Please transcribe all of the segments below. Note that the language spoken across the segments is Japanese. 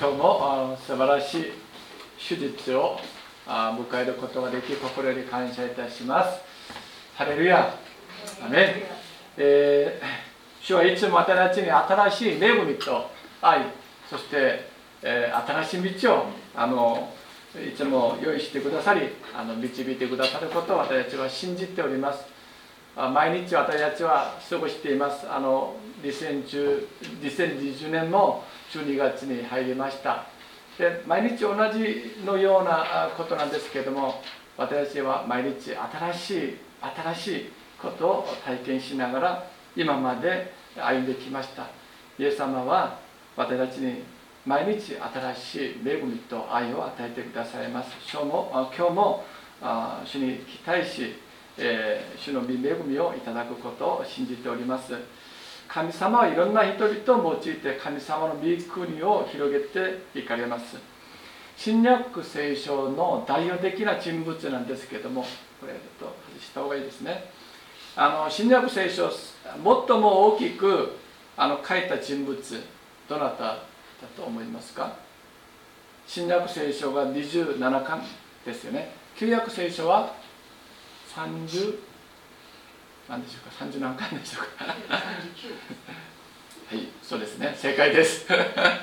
今日も素晴らしい手術を迎えることができ心より感謝いたします。ハレルヤ。アメえー、主はいつも私たちに新しい恵みと愛。そして、えー、新しい道をあのいつも用意してくださりあの導いてくださることを私たちは信じております。毎日私たちは過ごしています。あの2020年も12月に入りました。で毎日同じのようなことなんですけれども私は毎日新しい新しいことを体験しながら今まで歩んできました。イエス様は私たちに毎日新しい恵みと愛を与えてくださいます。今日も今日も主に期待し、え、主の恵みをいただくことを信じております。神様はいろんな人々を用いて神様の御国を広げていかれます。新約聖書の代表的な人物なんですけどもこれちょっと外した方がいいですね。あの新約聖書最も大きくあの書いた人物どなただと思いますか？新約聖書が27巻ですよね。旧約聖書は30何でしょうか？30何回でしょうか？はいそうですね。正解です。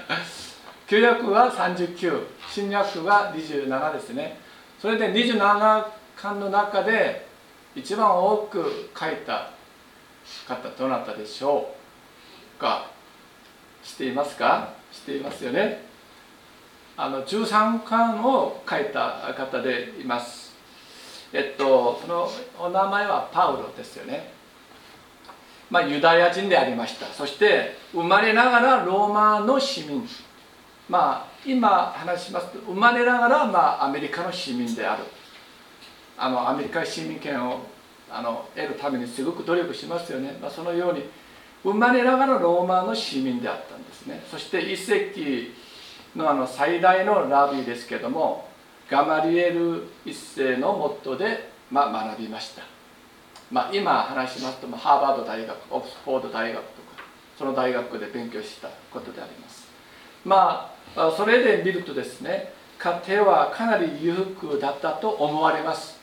旧約は39新約は27ですね。それで27巻の中で一番多く書いた方どなたでしょうか？知っていますか？知っていますよね。あの13巻を書いた方でいますえっと、そのお名前はパウロですよね。まあ、ユダヤ人でありました。そして生まれながらローマの市民。まあ、今話しますと生まれながら、まあ、アメリカの市民である。あのアメリカ市民権をあの得るためにすごく努力しますよね。まあ、そのように生まれながらローマの市民であったんですね。そして一世紀のあの最大のラビーですけどもガマリエル一世のモットで、まあ、学びました、まあ、今話しますとハーバード大学オックスフォード大学とかその大学で勉強したことであります。まあそれで見るとですね家庭はかなり裕福だったと思われます。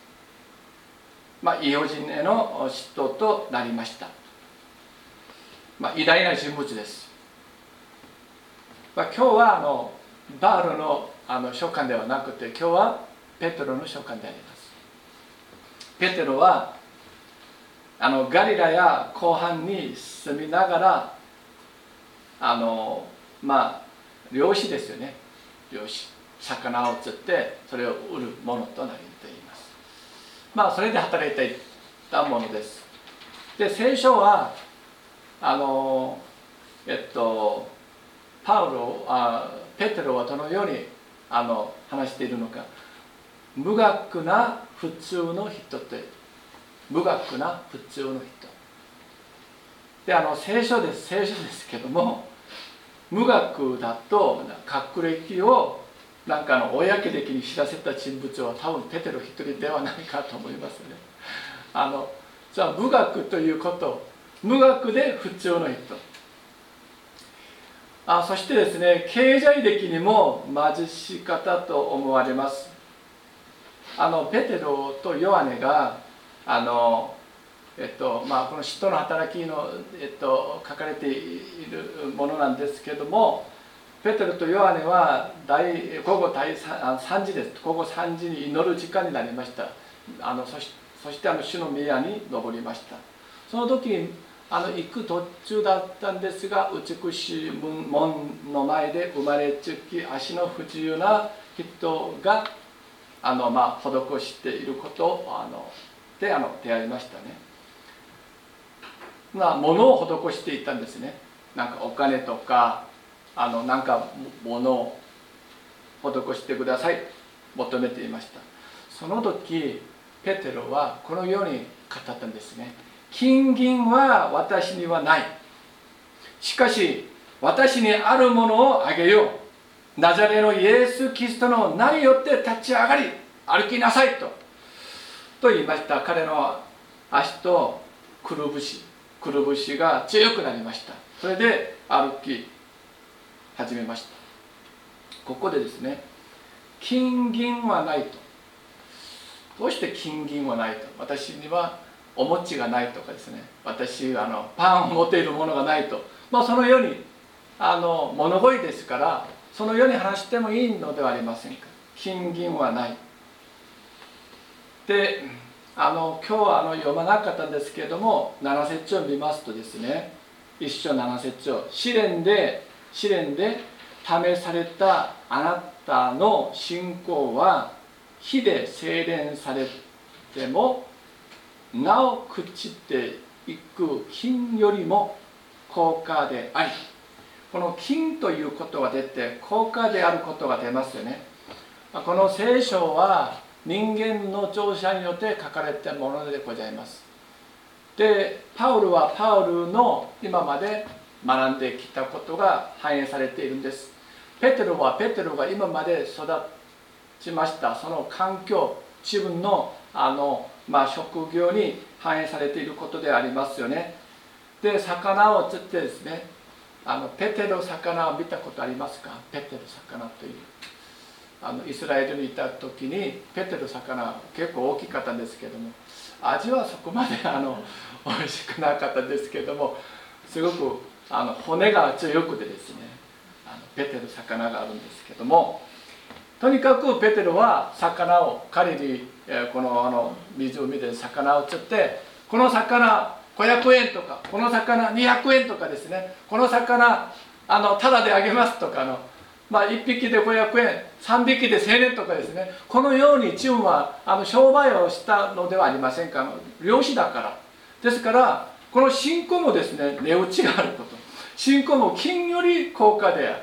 まあ、異邦人への嫉妬となりました、まあ、偉大な人物です、まあ、今日はあのバールのあの書簡ではなくて今日はペテロの書簡であります。ペテロはあのガリラや後半に住みながらあのまあ漁師ですよね。漁師。魚を釣ってそれを売るものとなりています。まあそれで働いていたものです。で聖書はあのえっとパウロあペテロはどのようにあの話しているのか。無学な普通の人って。無学な普通の人。であの聖書です。聖書ですけども無学だと学歴をなんかの公的に知らせた人物は多分ペテロ一人ではないかと思いますね。あのじゃあ無学ということ無学で普通の人。あそしてですね経済的にも貧し方と思われます。あのペテロとヨハネがあのえっとまあ、この使徒の働きの、えっと、書かれているものなんですけどもペテロとヨハネは大午後第 3, 3時です。午後3時に祈る時間になりました。あのそしそしてあの主の宮に登りました。その時あの行く途中だったんですが美しい門の前で生まれつき足の不自由な人があの、まあ、施していることをあのであの出会いましたね。まあ、物を施していったんですね。なんかお金とかあのなんか物を施してください求めていましたその時ペテロはこのように語ったんですね金銀は私にはない。しかし私にあるものをあげよう。ナザレのイエス・キリストの名によって立ち上がり歩きなさいと。と言いました。彼の足とくるぶし。くるぶしが強くなりました。それで歩き始めました。ここでですね金銀はないと。どうして金銀はないと？私にはお餅がないとかですね。私あのパンを持っているものがないと、まあ、そのようにあの物乞いですからそのように話してもいいのではありませんか。金銀はない。であの今日はあの読まなかったんですけれども7節を見ますとですね一章7節を試練で試練で試されたあなたの信仰は火で精錬されてもなお朽ちていく金よりも高価であり。この金ということが出て高価であることが出ますよね。この聖書は人間の聴者によって書かれたものでございます。でパウルはパウルの今まで学んできたことが反映されているんです。ペテロはペテロが今まで育ちました。その環境自分のあの、まあ、職業に反映されていることでありますよね。で魚を釣ってですねあのペテロ魚を見たことありますか？ペテロ魚という。あのイスラエルにいた時にペテロ魚結構大きかったんですけども味はそこまであの美味しくなかったですけどもすごくあの骨が強くてですねあのペテロ魚があるんですけどもとにかくペテロは魚を狩りにこのあの湖で魚を釣ってこの魚500円とかこの魚200円とかですね。この魚あのタダであげますとかの、まあ、1匹で500円3匹で1000円とかですね。このようにチームはあの商売をしたのではありませんか。漁師だから。ですからこの信仰もですね値打ちがあること。信仰も金より高価である。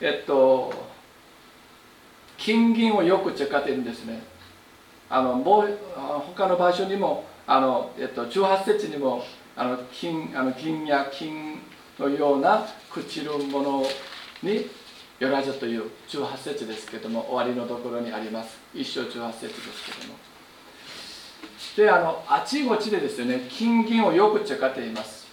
えっと金銀をよく使っているんですね。あのもう他の場所にもあの、えっと、18節にもあの金あの金や金のような朽ちるものによらずという18節ですけども終わりのところにあります。一章18節ですけども。であのあちこちでですよね金銀をよく使っています。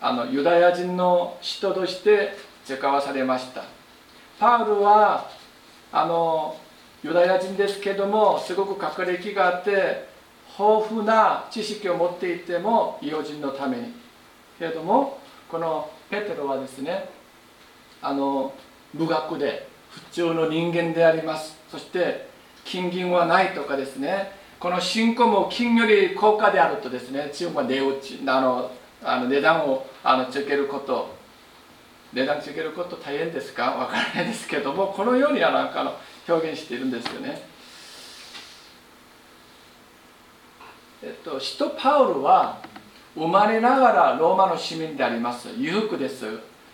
あのユダヤ人の人として使わされました。パウルはあのユダヤ人ですけどもすごく学歴があって豊富な知識を持っていても異邦人のために。けれどもこのペテロはですねあの無学で普通の人間であります。そして金銀はないとかですねこの信仰も金より高価であるとですねチームは値打ちあのあの値段をあのつけること。値段つけること大変ですか？わからないですけどもこのようにはなんかの表現しているんですよね。えっと、使徒パウルは生まれながらローマの市民であります。裕福です。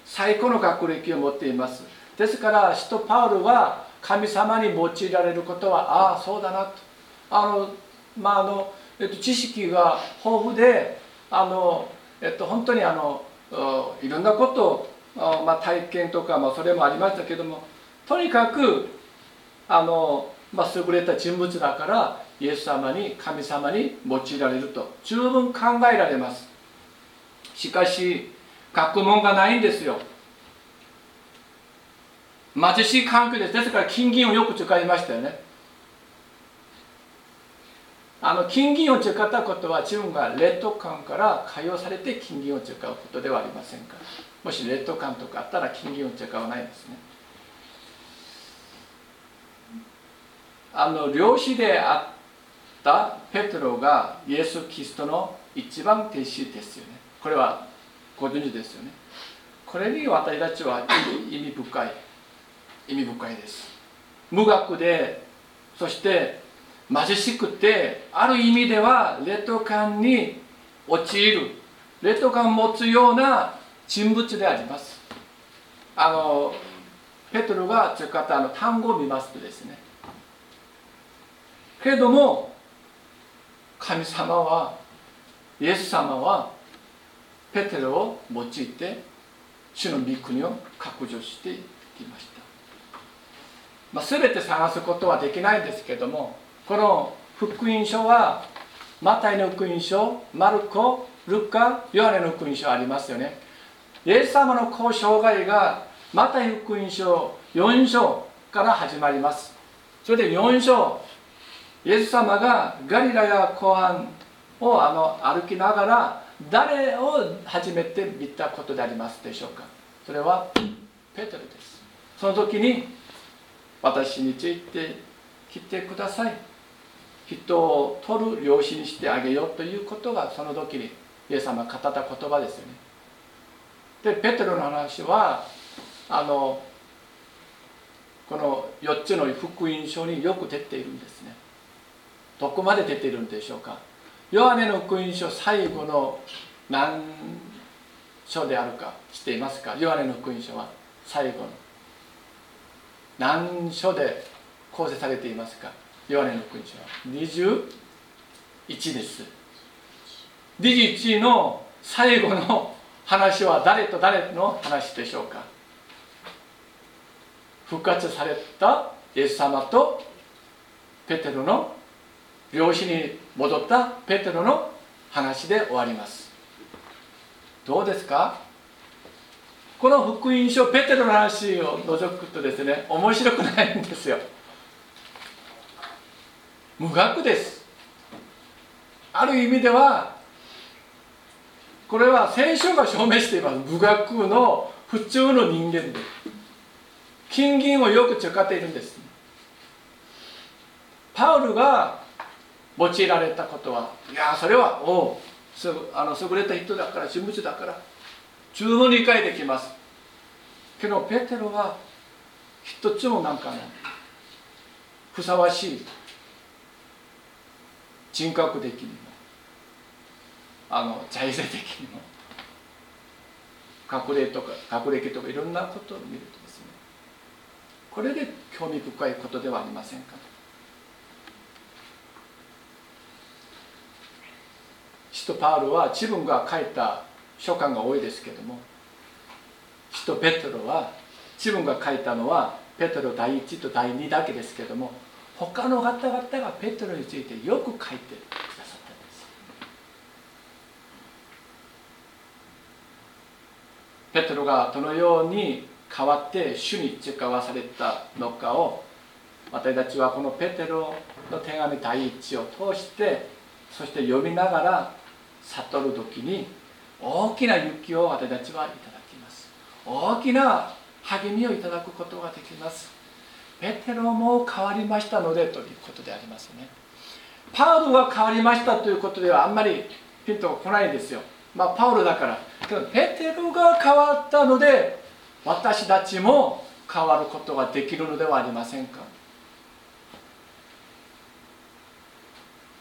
最高の学歴を持っています。ですから使徒パウルは神様に用いられることはああそうだなと。あのまああの、えっと、知識が豊富であの、えっと、本当にあのいろんなことをまあ、体験とか、まあ、それもありましたけどもとにかくあの、まあ、優れた人物だからイエス様に神様に用いられると十分考えられます。しかし学問がないんですよ。貧しい環境です。ですから金銀をよく使いましたよね。あの金銀を使ったことは自分が劣等感から解放されて金銀を使うことではありませんか。らもし劣等感とかあったら金銀を使わないですね。あの漁師であったペトロがイエス・キリストの一番弟子ですよね。これはご存知ですよね。これに私たちは意味深い意味深いです。無学でそして貧しくてある意味では劣等感に陥る。劣等感を持つような人物であります。あのペトロが使ったあの単語を見ますとですね。けれども神様はイエス様はペテロを用いて主の御国を拡張してきました、まあ、全て探すことはできないんですけどもこの福音書はマタイの福音書マルコルカヨハネの福音書ありますよね。イエス様のこう生涯がまた福音書4章から始まります。それで4章イエス様がガリラヤ湖畔をあの歩きながら誰を初めて見たことでありますでしょうか？それはペテロです。その時に私について来てください。人を取る漁師にしてあげようということがその時にイエス様が語った言葉ですよね。でペテロの話はあのこの4つの福音書によく出ているんですね。どこまで出ているんでしょうか。ヨハネの福音書最後の何書であるか知っていますか？ヨハネの福音書は最後の。何書で構成されていますか？ヨハネの福音書は。21です。21の最後の話は誰と誰の話でしょうか？復活されたイエス様とペテロの漁師に戻ったペテロの話で終わります。どうですか？この福音書ペテロの話を除くとですね面白くないんですよ。無学です。ある意味ではこれは聖書が証明しています無学の普通の人間で金銀をよく使っているんです。パウルが用いられたことはいやそれはおすあの優れた人だから人物だから十分理解できます。けどペテロは一つもなんかねふさわしい。人格的にあの財政的にも。隠れとか隠れ家とかいろんなことを見るとですねこれで興味深いことではありませんか使徒パウロは自分が書いた書簡が多いですけども使徒ペテロは自分が書いたのはペテロ第1と第2だけですけども他の方々がペテロについてよく書いてくださったんですペテロがどのように変わって主に使わされたのかを私たちはこのペテロの手紙第1を通してそして読みながら悟る時に大きな勇気を私たちはいただきます。大きな励みをいただくことができます。ペテロも変わりましたのでということでありますね。パウロが変わりましたということではあんまりピンとこないんですよ。まあパウロだからペテロが変わったので私たちも変わることができるのではありませんか？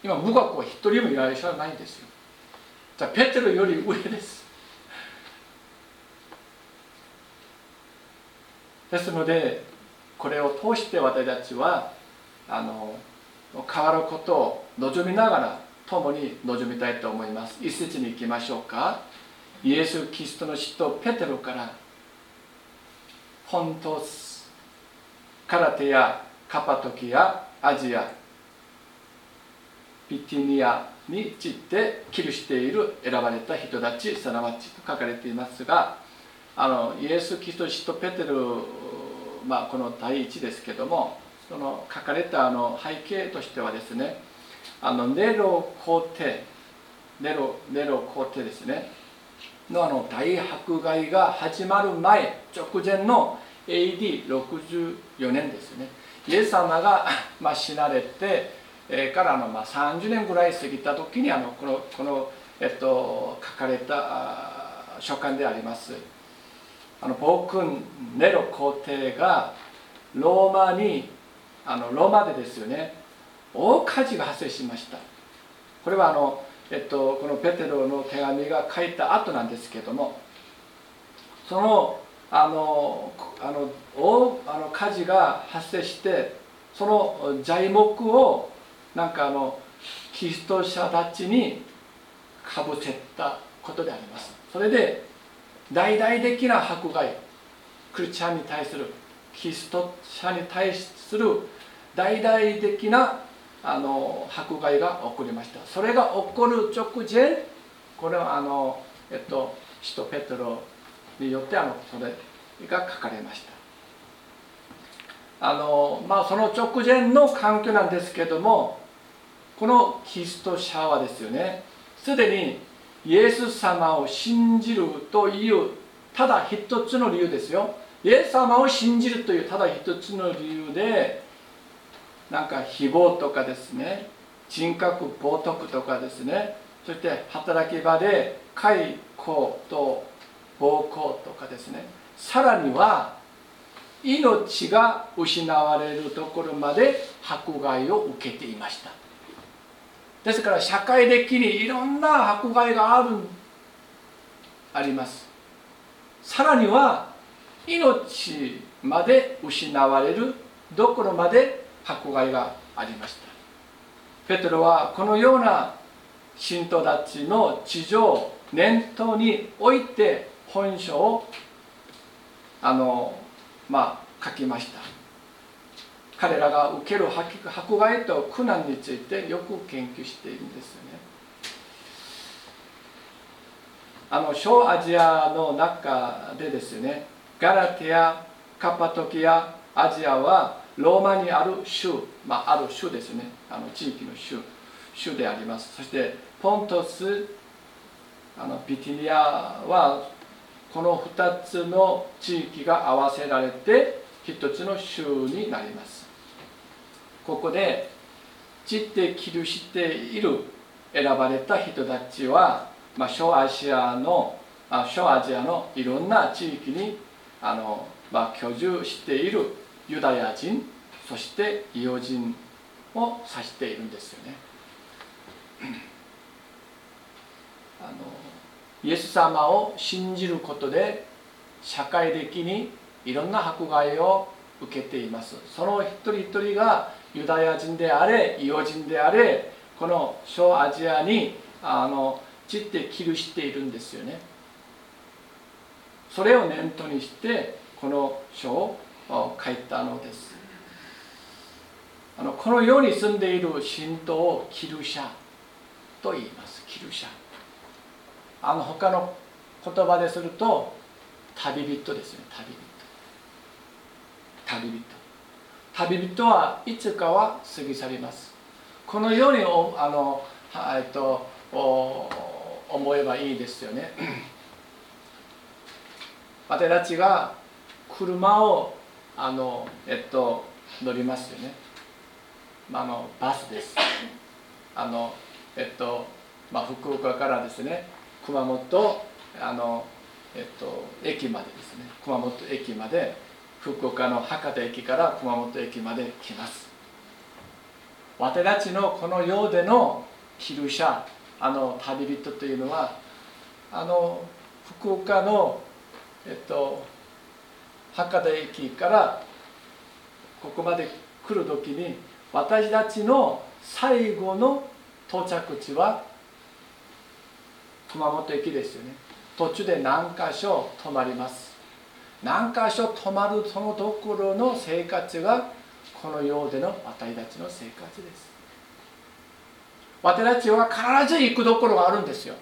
今無学は一人もいらっしゃらないんですよ。じゃあペテロより上です。ですのでこれを通して私たちはあの変わることを望みながら共に望みたいと思います。一節に行きましょうか。イエス・キリストの使徒ペテロから本当カラテやカパトキアアジアビティニアに散って記している選ばれた人たちすなわちと書かれていますがあのイエス・キリスト氏とペテル、まあ、この第一ですけどもその書かれたあの背景としてはですねあのネロ皇帝ネロネロ皇帝ですね。のあの大迫害が始まる前直前の AD64 年ですね。イエス様が、まあ、死なれてえー、からのまあ30年ぐらい過ぎた時にあのこのこの、えっと、書かれた書簡であります。あの暴君ネロ皇帝がローマにあのローマでですよね大火事が発生しました。これはあの、えっと、このペテロの手紙が書いた後なんですけどもそのあのあの大あの火事が発生してその材木をなんかあのキリスト者たちにかぶせたことであります。それで大々的な迫害クリスチャンに対するキリスト者に対する大々的なあの迫害が起こりました。それが起こる直前これはあのえっと使徒ペトロによってあのそれが書かれました。あのまあその直前の環境なんですけどもこのキリスト者はですよねすでにイエス様を信じるというただ一つの理由ですよ。イエス様を信じるというただ一つの理由でなんか誹謗とかですね人格冒涜とかですねそして働き場で解雇と暴行とかですねさらには命が失われるところまで迫害を受けていました。ですから社会的にいろんな迫害があるあります。さらには命まで失われるどころまで迫害がありました。ペトロはこのような信徒たちの地上を念頭に置いて本書をあのまあ書きました。彼らが受ける迫害と苦難についてよく研究しているんですよね。あの小アジアの中でですね。ガラテアカパトキアアジアはローマにある州、まあ、ある州ですね。あの地域の州州であります。そしてポントスあのビティニアはこの2つの地域が合わせられて1つの州になります。ここで散って記している選ばれた人たちは、まあ、小アジアのあ小アジアのいろんな地域にあの、まあ、居住しているユダヤ人そして異様人を指しているんですよね。あのイエス様を信じることで社会的にいろんな迫害を受けていますその一人一人がユダヤ人であれ異様人であれこの小アジアにあの散って記しているんですよねそれを念頭にしてこの書を書いたのです。あのこの世に住んでいる信徒をキルシャと言います。キルシャ。あの他の言葉ですると旅人ですね。旅人。旅人。旅人はいつかは過ぎ去ります。このようにあの、えっと、思えばいいですよね。私たちが車をあの、えっと、乗りますよね、まあ、あのバスです。あのえっとまあ、福岡からですね。熊本あの、えっと、駅までですね。熊本駅まで福岡の博多駅から熊本駅まで来ます。私たちのこの世でのキルシャあの旅人というのはあの福岡のえっと博多駅からここまで来る時に私たちの最後の到着地は熊本駅ですよね。途中で何箇所止まります。何箇所泊まるそのところの生活がこの世での私たちの生活です。私たちは必ず行くところがあるんですよ。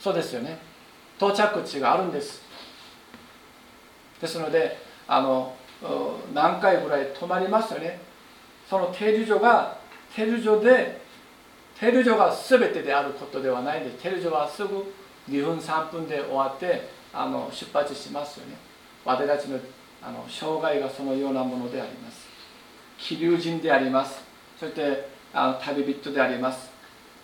そうですよね。到着地があるんです。ですのであの何回ぐらい泊まりますよね？その停留所が停留所で停留所が全てであることではないんで停留所はすぐ2分3分で終わってあの出発しますよね。私たちのあの障害がそのようなものであります。気流人であります。そしてあの旅人であります。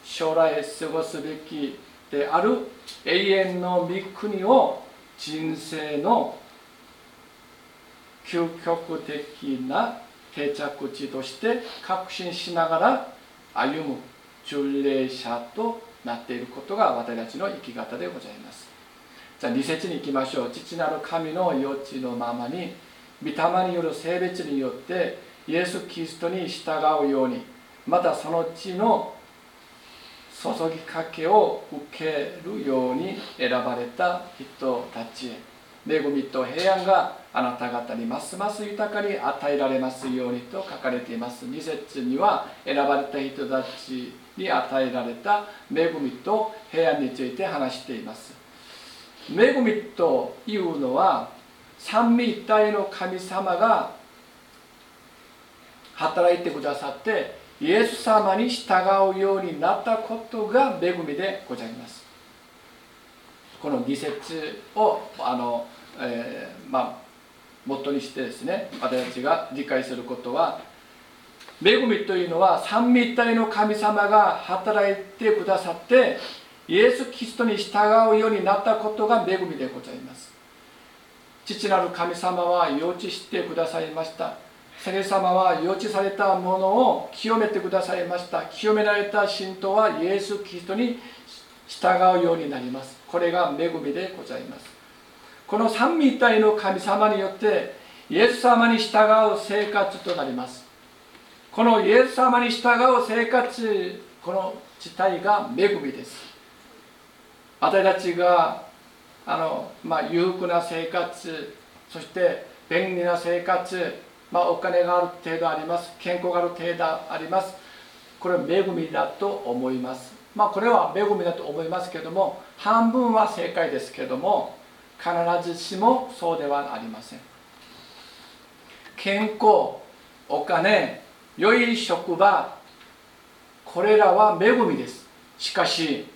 将来過ごすべきである永遠の御国を人生の究極的な定着地として確信しながら歩む巡礼者となっていることが私たちの生き方でございます。じゃあ2節に行きましょう。父なる神の余地のままに御霊による性別によってイエス・キリストに従うようにまたその地の注ぎかけを受けるように選ばれた人たちへ。恵みと平安があなた方にますます豊かに与えられますようにと書かれています。2節には選ばれた人たちに与えられた恵みと平安について話しています。恵みというのは三位一体の神様が働いてくださってイエス様に従うようになったことが恵みでございます。この義節をあの、えー、まあ元にしてですね私たちが理解することは恵みというのは三位一体の神様が働いてくださってイエス・キリストに従うようになったことが恵みでございます。父なる神様は幼稚してくださいました。聖様は幼稚されたものを清めてくださいました。清められた信徒はイエス・キリストに従うようになります。これが恵みでございます。この三位一体の神様によってイエス様に従う生活となります。このイエス様に従う生活この自体が恵みです。私たちがあの、まあ、裕福な生活そして便利な生活、まあ、お金がある程度あります。健康がある程度あります。これは恵みだと思います。まあこれは恵みだと思いますけども半分は正解ですけども必ずしもそうではありません。健康お金良い職場これらは恵みです。しかし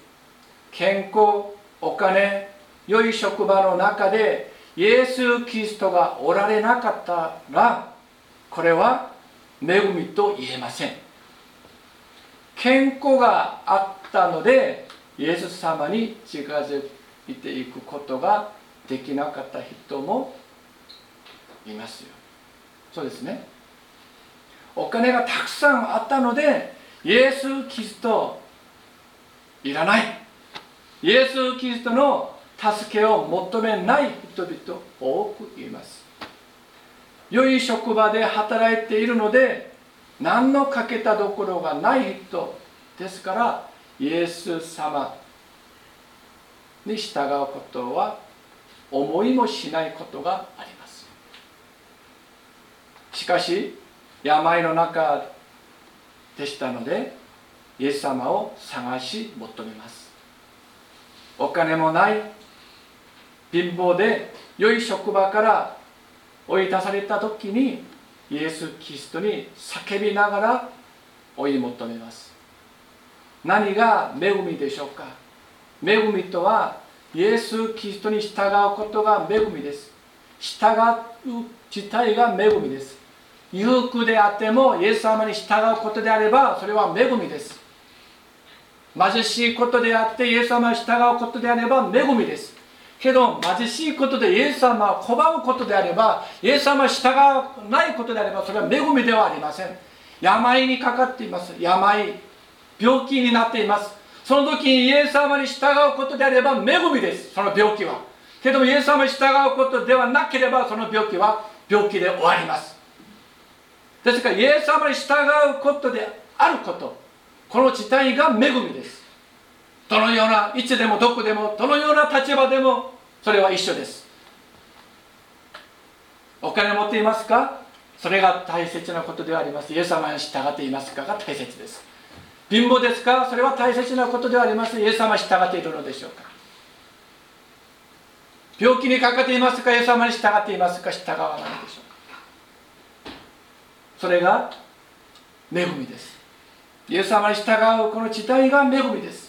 健康お金良い職場の中でイエス・キリストがおられなかったらこれは恵みと言えません。健康があったのでイエス様に近づいていくことができなかった人もいますよ。そうですね。お金がたくさんあったのでイエス・キリストいらない。イエス・キリストの助けを求めない人々多くいます。良い職場で働いているので何の欠けたどころがない人ですからイエス様。に従うことは思いもしないことがあります。しかし病の中でしたのでイエス様を探し求めます。お金もない貧乏で良い職場から追い出された時にイエス・キリストに叫びながら追い求めます。何が恵みでしょうか？恵みとはイエス・キリストに従うことが恵みです。従う自体が恵みです。裕福であってもイエス様に従うことであればそれは恵みです。貧しいことであってイエス様に従うことであれば恵みです。けど貧しいことでイエス様を拒むことであればイエス様に従わないことであればそれは恵みではありません。病にかかっています。病。病気になっています。その時にイエス様に従うことであれば恵みです。その病気は。けどイエス様に従うことではなければその病気は病気で終わります。ですからイエス様に従うことであること。この事態が恵みです。どのようないつでもどこでもどのような立場でもそれは一緒です。お金持っていますか？それが大切なことではあります。イエス様に従っていますか？が大切です。貧乏ですか？それは大切なことではあります。イエス様に従っているのでしょうか？病気にかかっていますか？イエス様に従っていますか？従わないでしょうか？それが恵みです。イエス様に従うこの地帯が恵みです。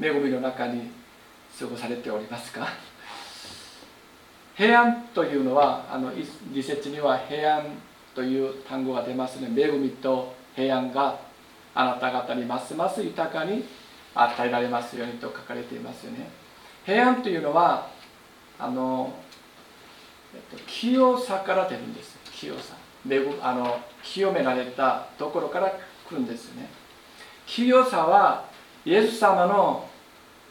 恵みの中に過ごされておりますか？平安というのはあの理説には平安という単語が出ますね恵みと平安があなた方にますます豊かに与えられますようにと書かれていますよね。平安というのはあの、えっと、清さから出るんです。清さ。あの清められたところから来るんですよね。清さはイエス様の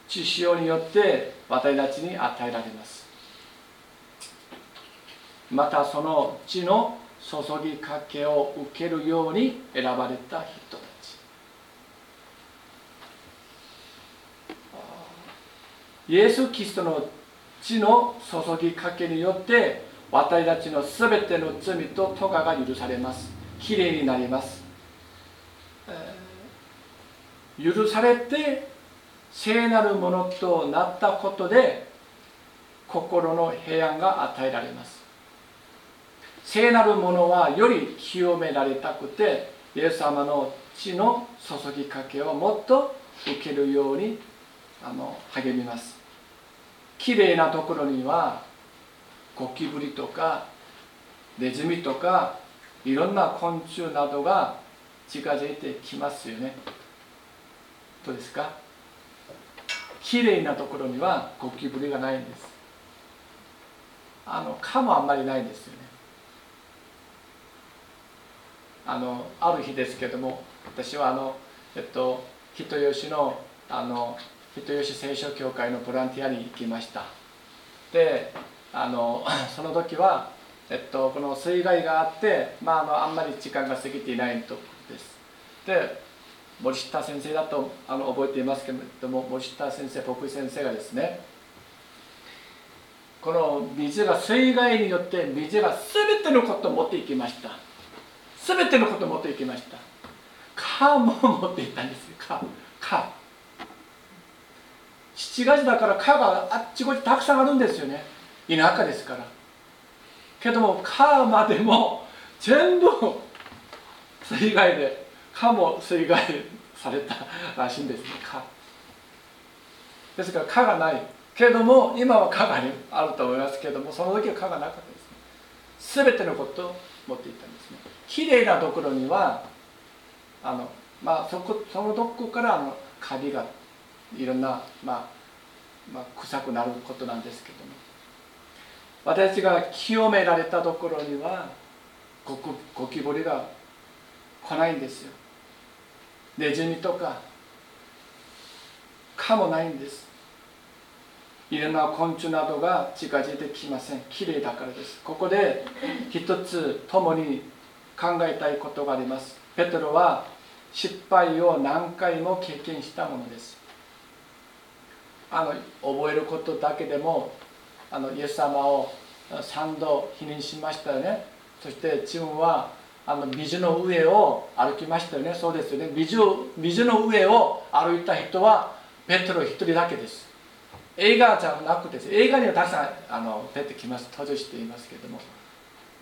血潮によって私たちに与えられます。またその血の注ぎかけを受けるように選ばれた人たち。イエス・キリストの血の注ぎかけによって私たちのすべての罪と咎が許されます。きれいになります、許されて聖なるものとなったことで心の平安が与えられます。聖なるものはより清められたくてイエス様の血の注ぎかけをもっと受けるようにあの励みます。きれいなところにはゴキブリとかネズミとかいろんな昆虫などが近づいてきますよね。どうですか？きれいなところにはゴキブリがないんです。あの蚊もあんまりないんですよね。あのある日ですけども私はあのえっと人吉のあの人吉聖書協会のボランティアに行きました。であの その時は、えっと、この水害があって、まあ、あのあんまり時間が過ぎていないとです。で森下先生だとあの覚えていますけれども森下先生牧師先生がですねこの水が水害によって水が全てのことを持っていきました。全てのことを持っていきました。蚊も持っていったんですよ。蚊。蚊。7月だから蚊があっちこっちたくさんあるんですよね。田舎ですから。けども川までも全部水害で川も水害されたらしいんですね。ですから川がない。けども今は川があると思いますけどもその時は川がなかったですね。全てのことを持っていったんですねきれいなところにはあのまあそこそのどこからあのカビがいろんな、まあ、まあ臭くなることなんですけども。私が清められたところにはゴキブリが来ないんですよ。ネズミとか蚊もないんです。いろんな昆虫などが近づいてきません。きれいだからです。ここで一つ共に考えたいことがあります。ペトロは失敗を何回も経験したものです。あの覚えることだけでもあのイエス様を3度否認しましたよね。そして自分はあの水の上を歩きましたよね。そうですよね。水水の上を歩いた人はペトロ一人だけです。映画じゃなくて映画にはたくさんあの出てきます。登場していますけれども。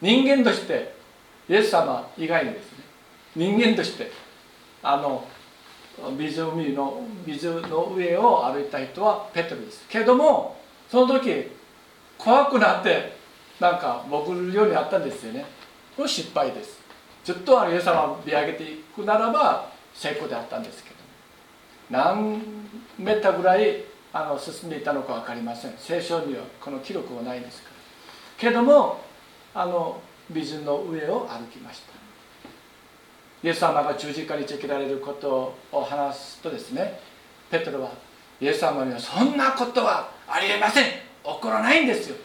人間としてイエス様以外にですね人間としてあの湖の水の上を歩いた人はペトロです。けどもその時怖くなってなんか潜るようになったんですよね。これ失敗です。ずっとあのイエス様を見上げていくならば成功であったんですけど何メーターぐらいあの進んでいたのか分かりません。聖書にはこの記録はないですから。けどもあの水の上を歩きました。イエス様が十字架につけられることを話すとですねペトロはイエス様にはそんなことはありえません。起こらないんですよ。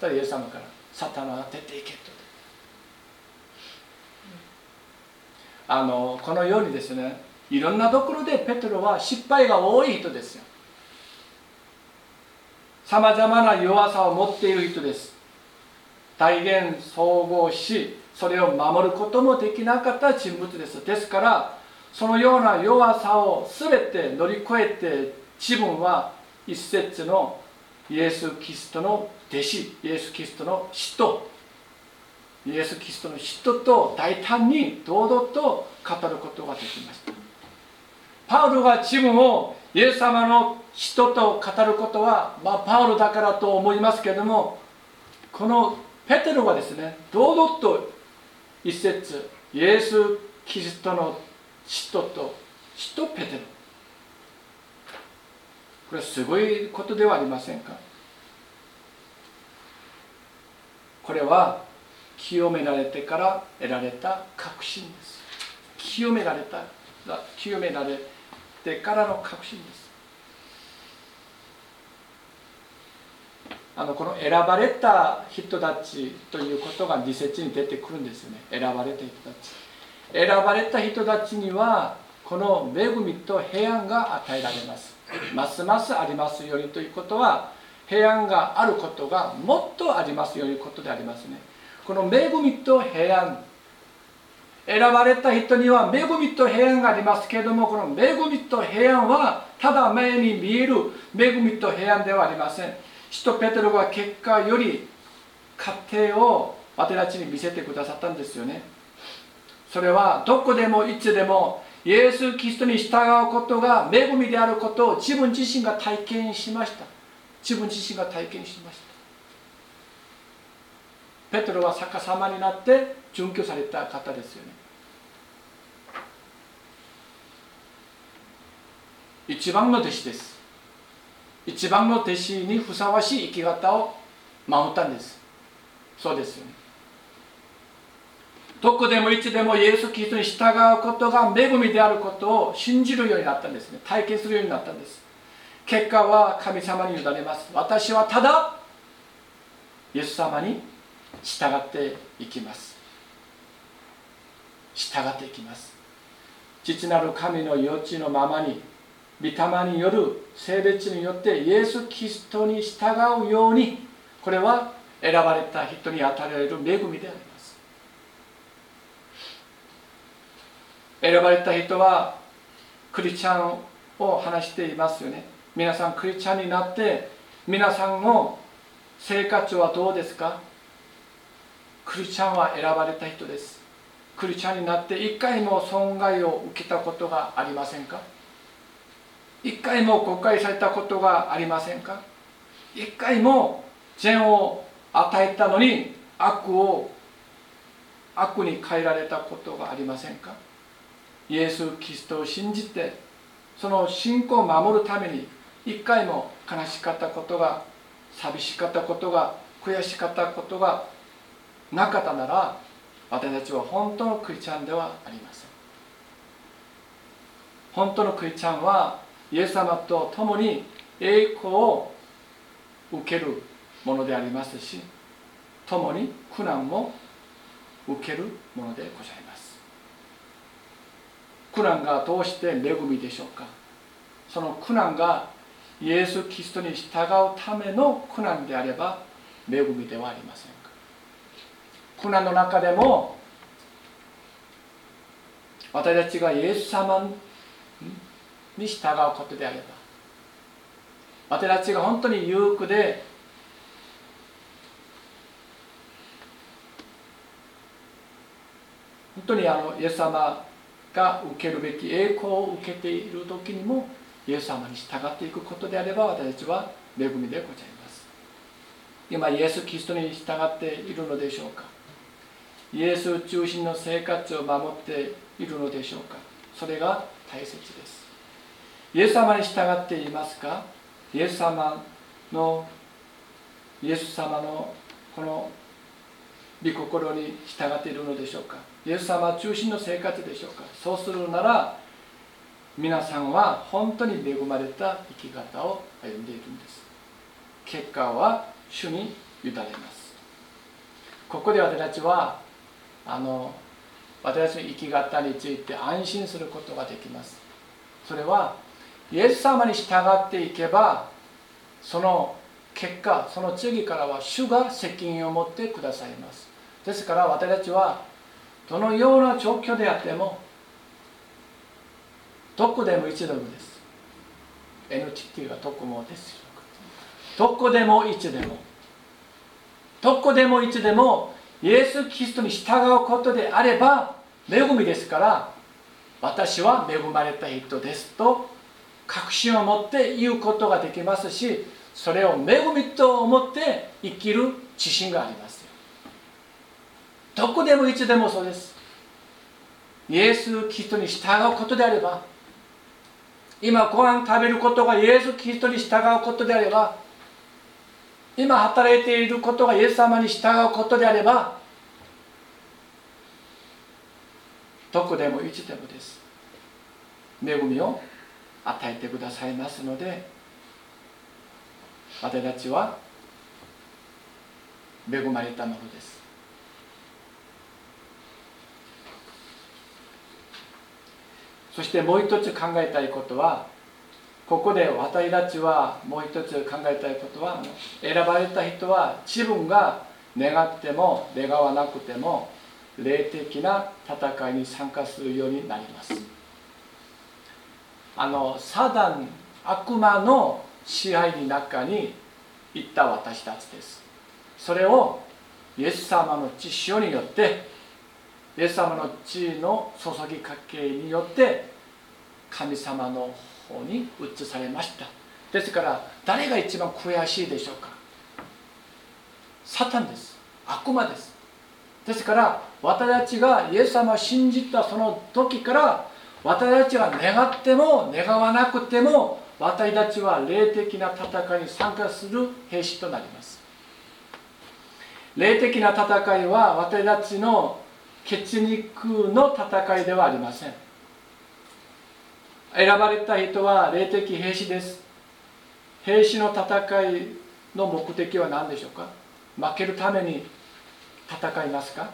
ただイエス様からサタンは出ていけと。あのこのようにですねいろんなところでペトロは失敗が多い人ですよ。さまざまな弱さを持っている人です。大言総合しそれを守ることもできなかった人物です。ですからそのような弱さを全て乗り越えて自分は一節のイエス・キリストの弟子イエス・キリストの使徒イエス・キリストの使徒と大胆に堂々と語ることができました。パウロが自分をイエス様の使徒と語ることは、まあ、パウロだからと思いますけれどもこのペテロはですね堂々と一節イエス・キリストの使徒と使徒ペテロ。これはすごいことではありませんか？これは清められてから得られた確信です。清められた清められてからの確信です。あのこの選ばれた人たちということが理説に出てくるんですよね。選ばれた人たち。選ばれた人たちにはこの恵みと平安が与えられます。ますますありますようにということは平安があることがもっとありますよういうことでありますね。この恵みと平安選ばれた人には恵みと平安がありますけれどもこの恵みと平安はただ目に見える恵みと平安ではありません。使徒ペテロが結果より家庭を私たちに見せてくださったんですよね。それはどこでもいつでもイエス・キリストに従うことが恵みであることを自分自身が体験しました。自分自身が体験しました。ペテロは逆さまになって準拠された方ですよね。一番の弟子です。一番の弟子にふさわしい生き方を守ったんです。そうですよね。どこでもいつでもイエス・キリストに従うことが恵みであることを信じるようになったんですね。体験するようになったんです。結果は神様に委ねます。私はただイエス様に従っていきます。従っていきます。父なる神の余地のままに御霊による性別によってイエス・キリストに従うようにこれは選ばれた人に与えられる恵みであります。選ばれた人はクリスチャンを話していますよね。皆さんクリスチャンになって皆さんの生活はどうですか？クリスチャンは選ばれた人です。クリスチャンになって一回も損害を受けたことがありませんか？一回も誤解されたことがありませんか？一回も善を与えたのに悪を悪に変えられたことがありませんか？イエス・キリストを信じてその信仰を守るために一回も悲しかったことが寂しかったことが悔しかったことがなかったなら私たちは本当のクリスチャンではありません。本当のクリスチャンはイエス様と共に栄光を受けるものでありますし共に苦難も受けるものでございます。苦難がどうして恵みでしょうか。その苦難がイエス・キリストに従うための苦難であれば恵みではありませんか。苦難の中でも私たちがイエス様に従うことであれば。私たちが本当に裕福で本当にあのイエス様が受けるべき栄光を受けている時にもイエス様に従っていくことであれば私たちは恵みでございます。今イエス・キリストに従っているのでしょうか？イエス中心の生活を守っているのでしょうか？それが大切です。イエス様に従っていますか？イエス様のイエス様のこの御心に従っているのでしょうか？イエス様中心の生活でしょうか？そうするなら皆さんは本当に恵まれた生き方を歩んでいるんです。結果は主に委ねます。ここで私たちはあの私たちの生き方について安心することができます。それはイエス様に従っていけばその結果その次からは主が責任を持ってくださいます。ですから私たちはどのような状況であってもどこでも一度もです。NTT はどこもです。どこでもいつでも。どこでもいつでもイエス・キリストに従うことであれば恵みですから私は恵まれた人ですと確信を持って言うことができますしそれを恵みと思って生きる自信があります。どこでもいつでもそうです。イエス・キリストに従うことであれば今ご飯食べることがイエス・キリストに従うことであれば今働いていることがイエス様に従うことであればどこでもいつでもです。恵みを与えてくださいますので私たちは恵まれたものです。そしてもう一つ考えたいことはここで私たちはもう一つ考えたいことは選ばれた人は自分が願っても願わなくても霊的な戦いに参加するようになります。あのサダン悪魔の支配の中に行った私たちです。それをイエス様の血潮によってイエス様の血の注ぎかけによって神様の方に移されました。ですから誰が一番悔しいでしょうか？サタンです。悪魔です。ですから私たちがイエス様を信じたその時から私たちは願っても願わなくても私たちは霊的な戦いに参加する兵士となります。霊的な戦いは私たちの血肉の戦いではありません。選ばれた人は霊的兵士です。兵士の戦いの目的は何でしょうか？負けるために戦いますか？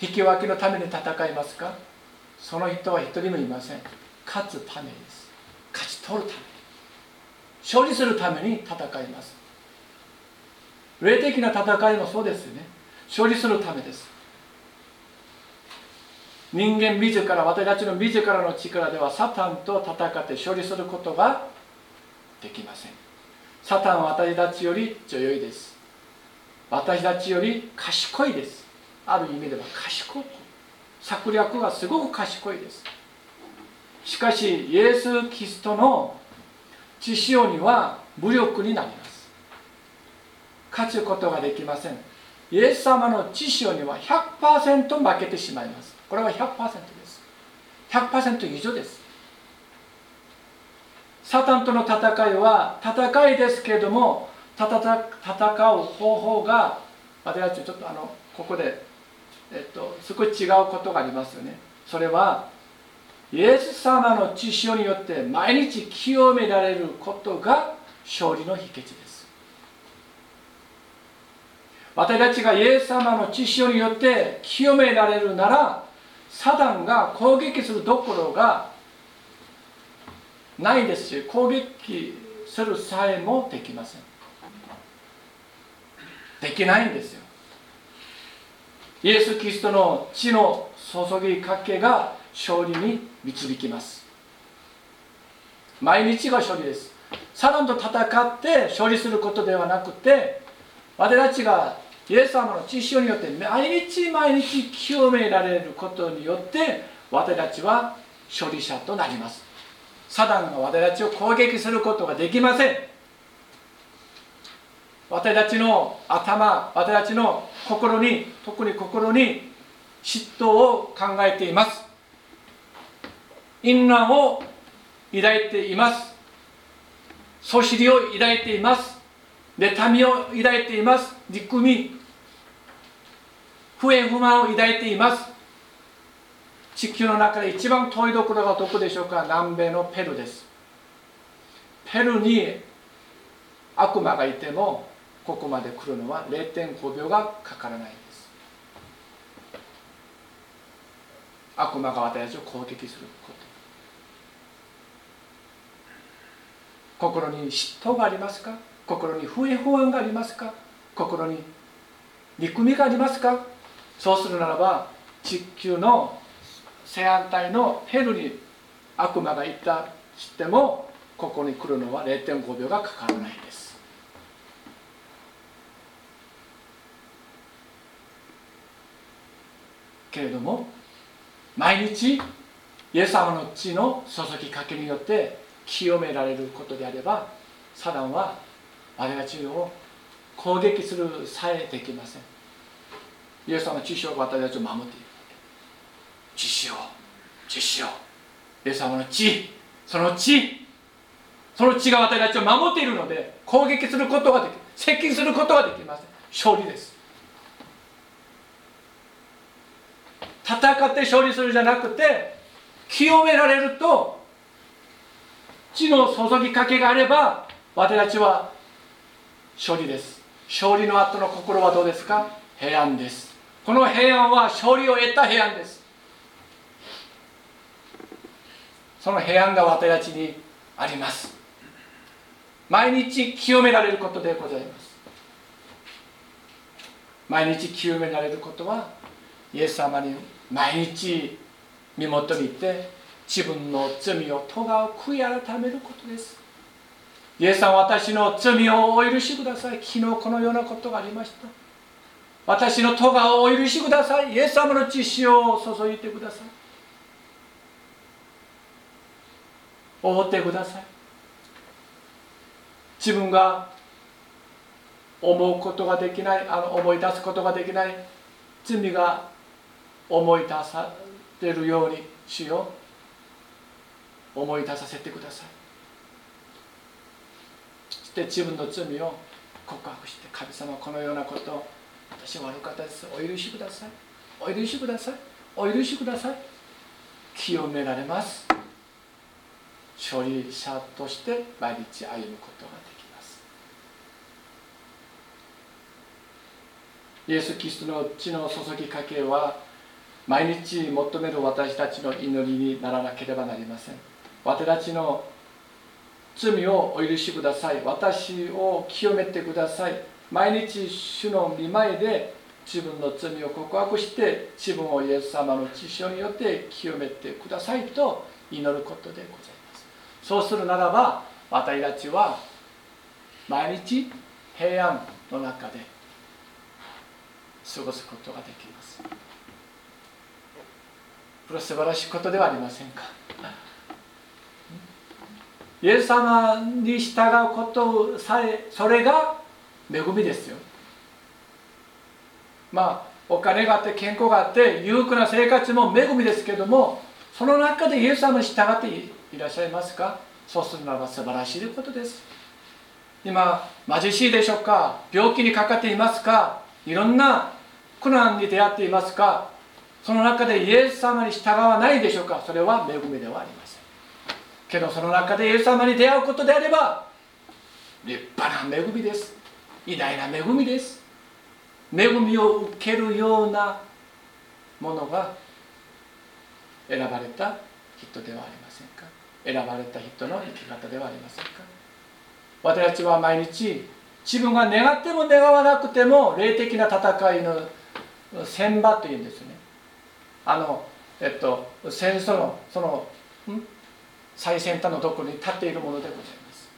引き分けのために戦いますか？その人は一人もいません。勝つためです。勝ち取るため勝利するために戦います。霊的な戦いもそうですよね。勝利するためです。人間自ら私たちの自らの力ではサタンと戦って勝利することができません。サタンは私たちより強いです。私たちより賢いです。ある意味では賢く策略がすごく賢いです。しかしイエス・キリストの知潮には武力になります。勝つことができません。イエス様の知潮には100%負けてしまいます。これは100%です。100%以上です。サタンとの戦いは戦いですけれども戦う方法が私たちちょっとあのここでえっと、少し違うことがありますよね。それはイエス様の知識によって毎日清められることが勝利の秘訣です。私たちがイエス様の知識によって清められるならサダンが攻撃するどころがないですし攻撃するさえもできません。できないんですよ。イエス・キリストの血の注ぎかけが勝利に導きます。毎日が勝利です。サダンと戦って勝利することではなくて私たちがイエス様の知識によって毎日毎日清められることによって私たちは勝利者となります。サダンが私たちを攻撃することができません。私たちの頭私たちの心に特に心に嫉妬を考えています。淫乱を抱いています。そしりを抱いています。妬みを抱いています。憎み。不平不満を抱いています。地球の中で一番遠いところがどこでしょうか？南米のペルです。ペルに悪魔がいてもここまで来るのは0.5秒がかからないんです。悪魔が私たちを攻撃すること。心に嫉妬がありますか？心に不平不安がありますか？心に憎みがありますか？そうするならば地球の正反対のヘルに悪魔がいたしてもここに来るのは0.5秒がかからないです。けれども毎日イエス様の血の注ぎかけによって清められることであればサダンは我々ちを攻撃するさえできません。イエス様の血潮が私たちを守っている。血潮血潮。イエス様の血その血その血が私たちを守っているので攻撃することができ接近することができません。勝利です。戦って勝利するじゃなくて清められると地の注ぎかけがあれば私たちは勝利です。勝利の後の心はどうですか？平安です。この平安は勝利を得た平安です。その平安が私たちにあります。毎日清められることでございます。毎日清められることはイエス様に毎日身元に行って自分の罪を咎を悔い改めることです。イエス様私の罪をお許しください。昨日このようなことがありました。私の咎をお許しください。イエス様の血潮を注いでください。覆ってください。自分が思うことができないあの思い出すことができない罪が思い出されるように主よう。思い出させてください。そして自分の罪を告白して神様このようなことを私は悪かったです。お許しください。お許しください。お許しください。清められます。処理者として毎日歩むことができます。イエス・キリストの血の注ぎかけは毎日求める私たちの祈りにならなければなりません。私たちの罪をお許しください。私を清めてください。毎日主の見舞いで自分の罪を告白して自分をイエス様の知性によって清めてくださいと祈ることでございます。そうするならば私たちは毎日平安の中で過ごすことができます。これは素晴らしいことではありませんか？イエス様に従うことさえそれが恵みですよ。まあお金があって健康があって裕福な生活も恵みですけどもその中でイエス様に従っていらっしゃいますか？そうするならば素晴らしいことです。今貧しいでしょうか？病気にかかっていますか？いろんな苦難に出会っていますか？その中でイエス様に従わないでしょうか？それは恵みではありません。けどその中でイエス様に出会うことであれば立派な恵みです。偉大な恵みです。恵みを受けるようなものが選ばれた人ではありませんか？選ばれた人の生き方ではありませんか？私たちは毎日自分が願っても願わなくても霊的な戦いの戦場というんですね。あのえっと戦争のその最先端のところに立っているものでございます。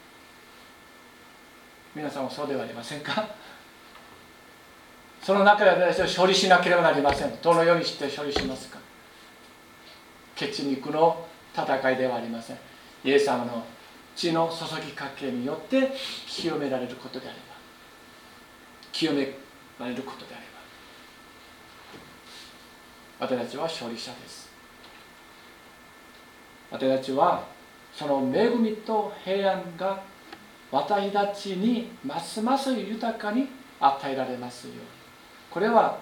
皆さんもそうではありませんか？その中で私は処理しなければなりません。どのようにして処理しますか？血肉の戦いではありません。イエス様の血の注ぎかけによって清められることであれば清められることであれば私たちは勝利者です。私たちはその恵みと平安が私たちにますます豊かに与えられますよ。うにこれは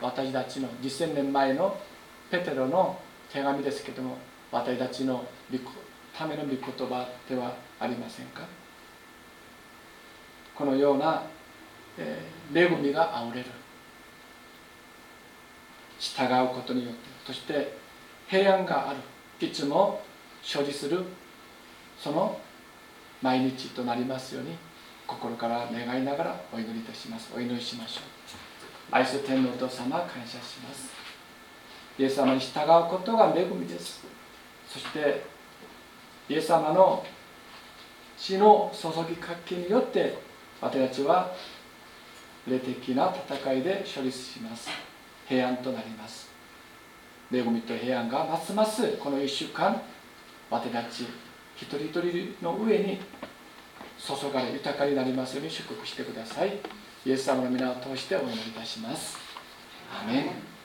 私たちの2000年前のペテロの手紙ですけども私たちのための御言葉ではありませんか？このような、えー、恵みがあふれる。従うことによってそして平安がある。いつも所持するその毎日となりますように心から願いながらお祈りいたします。お祈りしましょう愛する天皇と様感謝します。イエス様に従うことが恵みです。そしてイエス様の血の注ぎかけによって私たちは霊的な戦いで処理します。平安となります。恵みと平安がますますこの1週間私たち一人一人の上に注がれ豊かになりますように祝福してください。イエス様の皆を通してお祈りいたします。アメン。